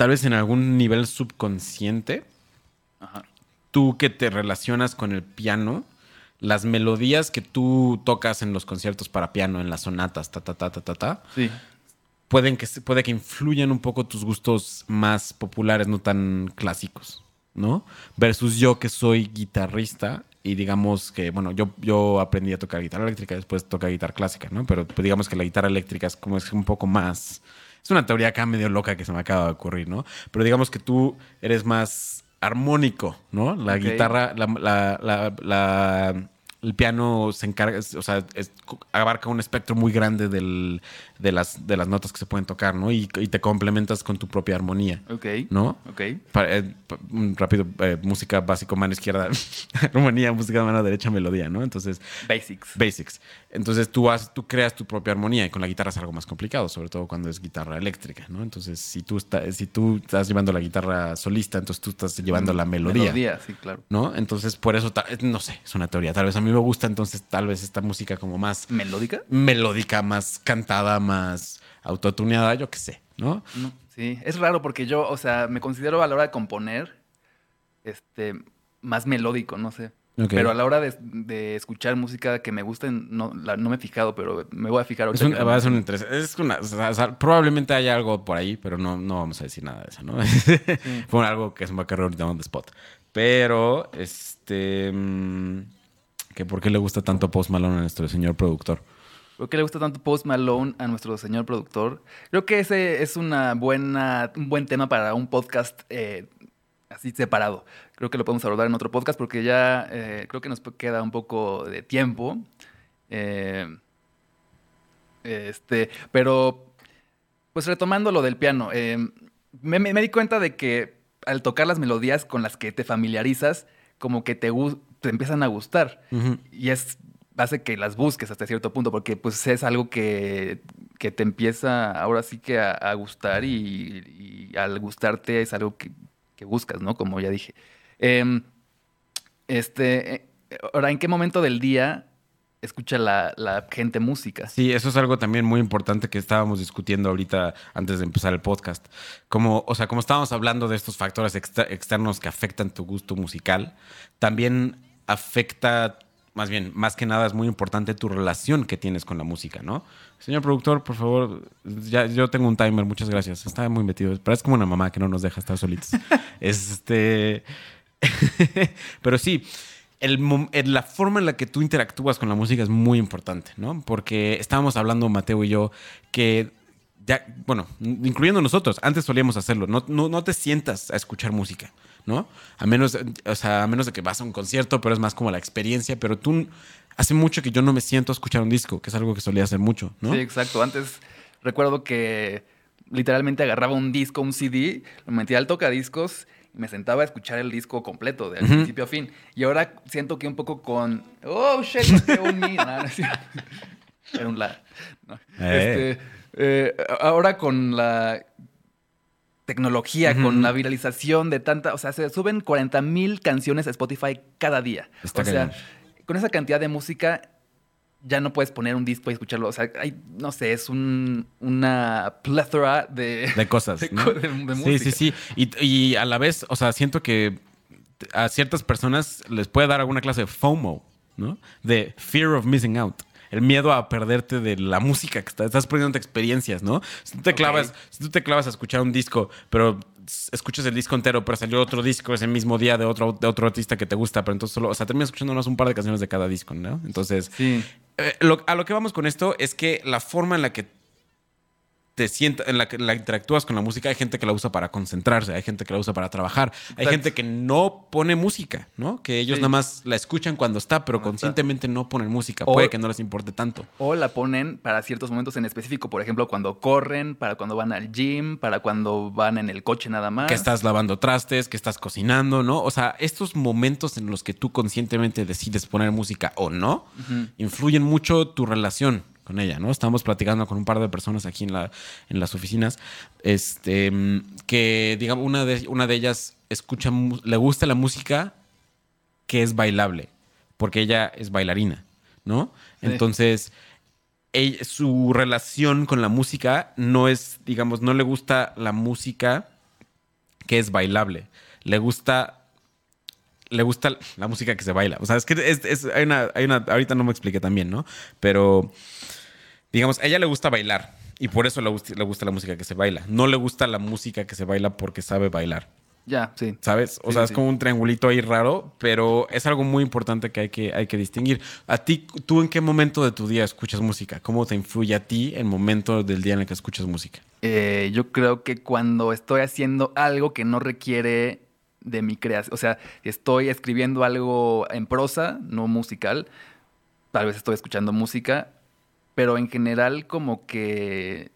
Speaker 3: tal vez en algún nivel subconsciente,
Speaker 2: Ajá.
Speaker 3: tú que te relacionas con el piano, las melodías que tú tocas en los conciertos para piano, en las sonatas, ta, ta, ta, ta, ta, ta,
Speaker 2: Sí.
Speaker 3: pueden que, puede que influyan un poco tus gustos más populares, no tan clásicos, ¿no? Versus yo que soy guitarrista y digamos que, bueno, yo, yo aprendí a tocar guitarra eléctrica, después tocar guitarra clásica, ¿no? Pero pues, digamos que la guitarra eléctrica es como es un poco más... Es una teoría acá medio loca que se me acaba de ocurrir, ¿no? Pero digamos que tú eres más armónico, ¿no? La guitarra, la, la- la- la- el piano se encarga, o sea, es- abarca un espectro muy grande del- de, las, de las notas que se pueden tocar, ¿no? Y, y te complementas con tu propia armonía,
Speaker 2: Ok.
Speaker 3: ¿no?
Speaker 2: Ok.
Speaker 3: Eh, rápido, eh, música básico, mano izquierda, [LAUGHS] armonía, música mano derecha, melodía, ¿no? Entonces,
Speaker 2: Basics.
Speaker 3: basics. Entonces tú, has, tú creas tu propia armonía y con la guitarra es algo más complicado, sobre todo cuando es guitarra eléctrica, ¿no? Entonces, si tú, está- si tú estás llevando la guitarra solista, entonces tú estás llevando la melodía.
Speaker 2: Melodía, sí, claro.
Speaker 3: ¿No? Entonces, por eso, no sé, es una teoría. Tal vez a mí me gusta, entonces, tal vez esta música como más
Speaker 2: ¿Melódica?
Speaker 3: melódica, más cantada, más autotuneada, yo qué sé, ¿no?
Speaker 2: No, sí, es raro porque yo, o sea, me considero a la hora de componer, este, más melódico, no sé. Pero a la hora de, de escuchar música que me guste, no, la- no me he fijado, pero me voy a fijar
Speaker 3: Es,
Speaker 2: ahorita.
Speaker 3: un,
Speaker 2: que-
Speaker 3: va a ser un interes- es una- o sea, o sea, probablemente haya algo por ahí, pero no, no vamos a decir nada de eso, ¿no? [LAUGHS] Fue algo que va a cargar ahorita on the spot. Pero, este. mm, que ¿Por qué le gusta tanto Post Malone a nuestro señor productor?
Speaker 2: ¿Por qué le gusta tanto Post Malone a nuestro señor productor? Creo que ese es una buena, un buen tema para un podcast eh, así separado. Creo que lo podemos abordar en otro podcast porque ya eh, creo que nos queda un poco de tiempo. Eh, este, pero, pues retomando lo del piano, me, me- me di cuenta de que al tocar las melodías con las que te familiarizas, como que te, te empiezan a gustar. Y es hace que las busques hasta cierto punto, porque pues es algo que, que te empieza ahora sí que a, gustar y, al gustarte es algo que, que buscas, ¿no? Como ya dije. Em, este, eh, ahora, ¿en qué momento del día escucha la, la gente música?
Speaker 3: Sí, eso es algo también muy importante que estábamos discutiendo ahorita antes de empezar el podcast. Como, o sea, como estábamos hablando de estos factores exter- externos que afectan tu gusto musical, también afecta, más bien, más que nada es muy importante tu relación que tienes con la música, ¿no? Señor productor, por favor, ya, yo tengo un timer, muchas gracias. Está muy metido. Parece como una mamá que no nos deja estar solitos. [LAUGHS] este. [LAUGHS] Pero sí, el la forma en la que tú interactúas con la música es muy importante, ¿no? Porque estábamos hablando, Mateo y yo, que ya, bueno, incluyendo nosotros, antes solíamos hacerlo. No, no, no te sientas a escuchar música, ¿no? A menos, o sea, a menos de que vas a un concierto, pero es más como la experiencia. Pero tú, hace mucho que yo no me siento a escuchar un disco, que es algo que solía hacer mucho, ¿no?
Speaker 2: Sí, exacto. Antes recuerdo que literalmente agarraba un disco, un CD, lo metía al tocadiscos y me sentaba a escuchar el disco completo, de
Speaker 3: Ujú.
Speaker 2: principio a fin. Y ahora siento que un poco con. ¡Oh, shit! un mi-". [LAUGHS] No, no es cierto. Era un la. No.
Speaker 3: Eh.
Speaker 2: Este, eh, ahora con la tecnología, con la viralización de tanta, o sea, se suben 40 mil canciones a Spotify cada día.
Speaker 3: Está
Speaker 2: o sea, con esa cantidad de música ya no puedes poner un disco y escucharlo. O sea, hay, no sé, es un, una plethora de,
Speaker 3: De cosas. [LAUGHS]
Speaker 2: de
Speaker 3: ¿no?
Speaker 2: co- de- de
Speaker 3: Sí, sí, sí. Y, y a la vez, o sea, siento que a ciertas personas les puede dar alguna clase de FOMO, ¿no? De fear of missing out. El miedo a perderte de la música que está- estás perdiendo experiencias, ¿no? Si tú te clavas, si tú te clavas a escuchar un disco, pero escuchas el disco entero, pero salió otro disco ese mismo día de otro, de otro artista que te gusta, pero entonces solo, o sea, terminas escuchando nomás un par de canciones de cada disco, ¿no? Entonces,
Speaker 2: Sí.
Speaker 3: eh, lo- a lo que vamos con esto es que la forma en la que te sientas, en la que la interactúas con la música, hay gente que la usa para concentrarse, hay gente que la usa para trabajar, hay gente que no pone música, ¿no? Que ellos
Speaker 2: Sí.
Speaker 3: nada más la escuchan cuando está, pero
Speaker 2: Cuando está.
Speaker 3: conscientemente no ponen música.
Speaker 2: O-
Speaker 3: Puede que no les importe tanto.
Speaker 2: O la ponen para ciertos momentos en específico, por ejemplo, cuando corren, para cuando van al gym, para cuando van en el coche nada más.
Speaker 3: Que estás lavando trastes, que estás cocinando, ¿no? O sea, estos momentos en los que tú conscientemente decides poner música o no, influyen mucho tu relación con ella, ¿no? Estamos platicando con un par de personas aquí en, la, en las oficinas, este, que, digamos, una de, una de ellas escucha, le gusta la música que es bailable, porque ella es bailarina, ¿no?
Speaker 2: Sí.
Speaker 3: Entonces, ella- su relación con la música no es, digamos, no le gusta la música que es bailable, le gusta le gusta la música que se baila. O sea, es que es, es- hay, una, hay una. Ahorita no me expliqué también, ¿no? Pero. Digamos, a ella le gusta bailar. Y por eso le gusta, le gusta la música que se baila. No le gusta la música que se baila porque sabe bailar.
Speaker 2: Ya, sí.
Speaker 3: ¿Sabes? O
Speaker 2: Sí,
Speaker 3: sea,
Speaker 2: sí,
Speaker 3: es como un triangulito ahí raro, pero es algo muy importante que hay que, hay que distinguir. A ti, ¿tú en qué momento de tu día escuchas música? ¿Cómo te influye a ti el momento del día en el que escuchas música?
Speaker 2: Eh, yo creo que cuando estoy haciendo algo que no requiere de mi creación, o sea, estoy escribiendo algo en prosa, no musical, tal vez estoy escuchando música, pero en general como que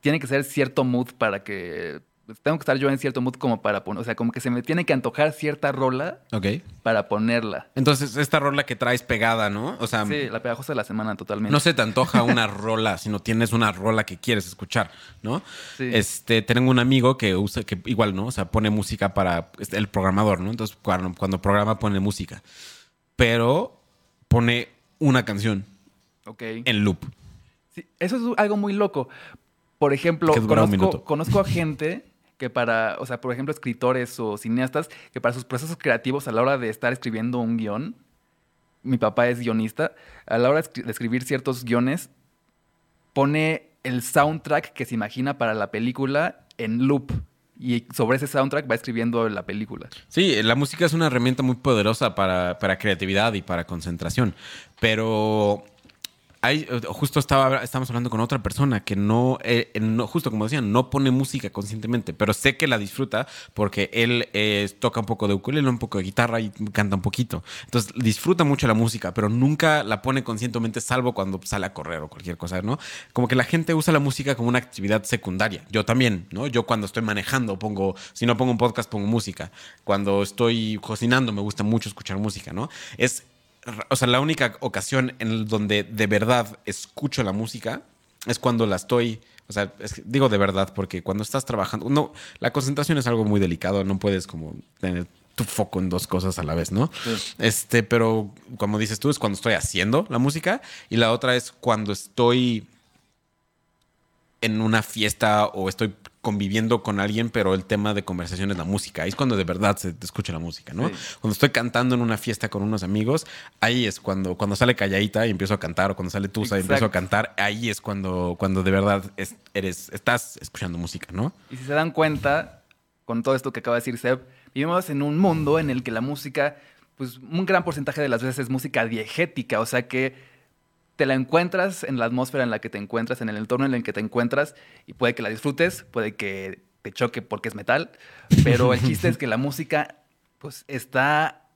Speaker 2: tiene que ser cierto mood para que... pues, Tengo que estar yo en cierto mood como para poner, o sea, como que se me tiene que antojar cierta rola
Speaker 3: Ok.
Speaker 2: para ponerla.
Speaker 3: Entonces, esta rola que traes pegada, ¿no? O sea,
Speaker 2: Sí, la pegajosa de la semana totalmente.
Speaker 3: no se te antoja una [LAUGHS] rola, sino tienes una rola que quieres escuchar, ¿no?
Speaker 2: Sí.
Speaker 3: Este, tengo un amigo que usa, que igual, ¿no? O sea, pone música para este, el programador, ¿no? Entonces, cuando, cuando programa pone música. Pero pone una canción
Speaker 2: Ok.
Speaker 3: en loop.
Speaker 2: Sí, eso es algo muy loco. Por ejemplo, conozco, conozco a gente que para, o sea, por ejemplo, escritores o cineastas, que para sus procesos creativos a la hora de estar escribiendo un guion, mi papá es guionista, a la hora de escribir ciertos guiones, pone el soundtrack que se imagina para la película en loop. Y sobre ese soundtrack va escribiendo la película.
Speaker 3: Sí, la música es una herramienta muy poderosa para, para creatividad y para concentración. Pero hay, justo estaba, estábamos hablando con otra persona que no, eh, justo como decían, no pone música conscientemente, pero sé que la disfruta porque él eh, toca un poco de ukulele, un poco de guitarra y canta un poquito. Entonces disfruta mucho la música, pero nunca la pone conscientemente, salvo cuando sale a correr o cualquier cosa, ¿no? Como que la gente usa la música como una actividad secundaria. Yo también, ¿no? Yo cuando estoy manejando pongo, si no pongo un podcast, pongo música. Cuando estoy cocinando me gusta mucho escuchar música, ¿no? Es o sea, la única ocasión en donde de verdad escucho la música es cuando la estoy, o sea, es digo de verdad porque cuando estás trabajando, no, la concentración es algo muy delicado, no puedes como tener tu foco en dos cosas a la vez, ¿no? Este, pero como dices tú, es cuando estoy haciendo la música y la otra es cuando estoy en una fiesta o estoy conviviendo con alguien, pero el tema de conversación es la música. Ahí es cuando de verdad se escucha la música, ¿no?
Speaker 2: Sí.
Speaker 3: Cuando estoy cantando en una fiesta con unos amigos, ahí es cuando, cuando sale calladita y empiezo a cantar, o cuando sale tusa y empiezo a cantar, ahí es cuando, cuando de verdad es- eres, estás escuchando música, ¿no?
Speaker 2: Y si se dan cuenta, con todo esto que acaba de decir Seb, vivimos en un mundo en el que la música, pues un gran porcentaje de las veces es música diegética, o sea que te la encuentras en la atmósfera en la que te encuentras, en el entorno en el que te encuentras, y puede que la disfrutes, puede que te choque porque es metal, pero el chiste es que la música, pues está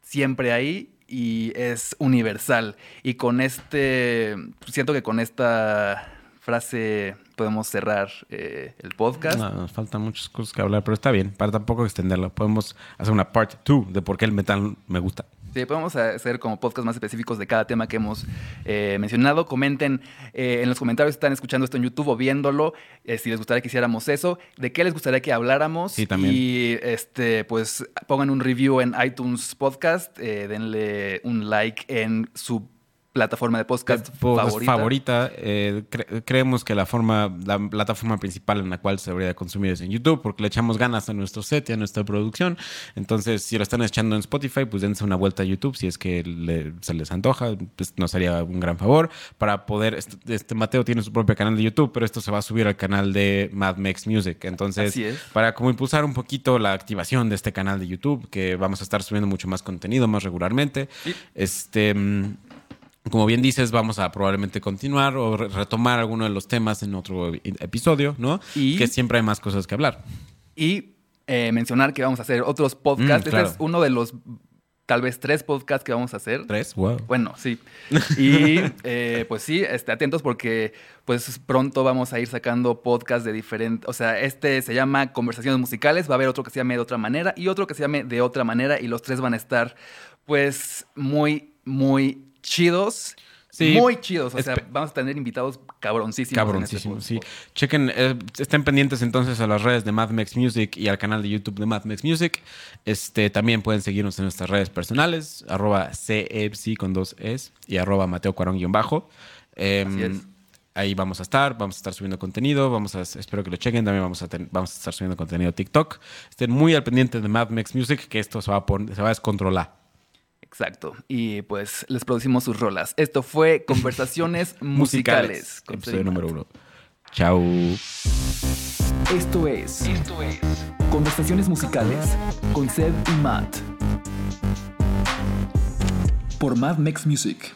Speaker 2: siempre ahí y es universal. Y con este, siento que con esta frase podemos cerrar eh, el podcast.
Speaker 3: No, nos faltan muchas cosas que hablar, pero está bien, para tampoco extenderlo. Podemos hacer una part 2 de por qué el metal me gusta.
Speaker 2: Sí, podemos hacer como podcast más específicos de cada tema que hemos eh, mencionado. Comenten eh, en los comentarios si están escuchando esto en YouTube o viéndolo, eh, si les gustaría que hiciéramos eso, de qué les gustaría que habláramos.
Speaker 3: Sí, también.
Speaker 2: Y este, pues pongan un review en iTunes Podcast, denle un like en su plataforma de podcast
Speaker 3: Podcast
Speaker 2: favorita.
Speaker 3: favorita. Eh, cre- creemos que la forma, la plataforma principal en la cual se debería de consumir es en YouTube, porque le echamos ganas a nuestro set y a nuestra producción. Entonces, si lo están echando en Spotify, pues dense una vuelta a YouTube si es que le- se les antoja, pues nos haría un gran favor para poder. Este, este Mateo tiene su propio canal de YouTube, pero esto se va a subir al canal de Mad Max Music. Entonces, para como impulsar un poquito la activación de este canal de YouTube, que vamos a estar subiendo mucho más contenido más regularmente.
Speaker 2: Sí.
Speaker 3: Este, mm, como bien dices, vamos a probablemente continuar o re- retomar alguno de los temas en otro episodio, ¿no?
Speaker 2: Y-
Speaker 3: que siempre hay más cosas que hablar.
Speaker 2: Y eh, mencionar que vamos a hacer otros podcasts.
Speaker 3: Mm,
Speaker 2: Este es uno de los tal vez tres podcasts que vamos a hacer.
Speaker 3: ¿Tres? Wow.
Speaker 2: Bueno, sí. [LAUGHS] Y eh, pues sí, este, atentos porque pues pronto vamos a ir sacando podcasts de diferentes, o sea, este se llama Conversaciones Musicales, va a haber otro que se llame de otra manera y otro que se llame de otra manera y los tres van a estar pues muy, muy chidos.
Speaker 3: Sí.
Speaker 2: Muy chidos, o sea,
Speaker 3: Espe-
Speaker 2: vamos a tener invitados cabroncísimos. este
Speaker 3: sí.
Speaker 2: podcast.
Speaker 3: Chequen, eh, estén pendientes entonces a las redes de Mad Max Music y al canal de YouTube de Mad Max Music. Este, también pueden seguirnos en nuestras redes personales, arroba CFC con dos es y arroba Mateo Cuarón guion bajo. Em,
Speaker 2: Así es.
Speaker 3: Ahí vamos a estar, vamos a estar subiendo contenido, vamos a, espero que lo chequen, también vamos a, ten- vamos a estar subiendo contenido TikTok. Estén muy al pendiente de Mad Max Music, que esto se va a, pon- se va a descontrolar.
Speaker 2: Exacto. Y pues les producimos sus rolas. Esto fue [LAUGHS] Conversaciones [LAUGHS] Musicales. con
Speaker 3: Episodio número uno. Chao.
Speaker 1: Esto es. Conversaciones musicales con Seb y Matt. Por Mad Max Music.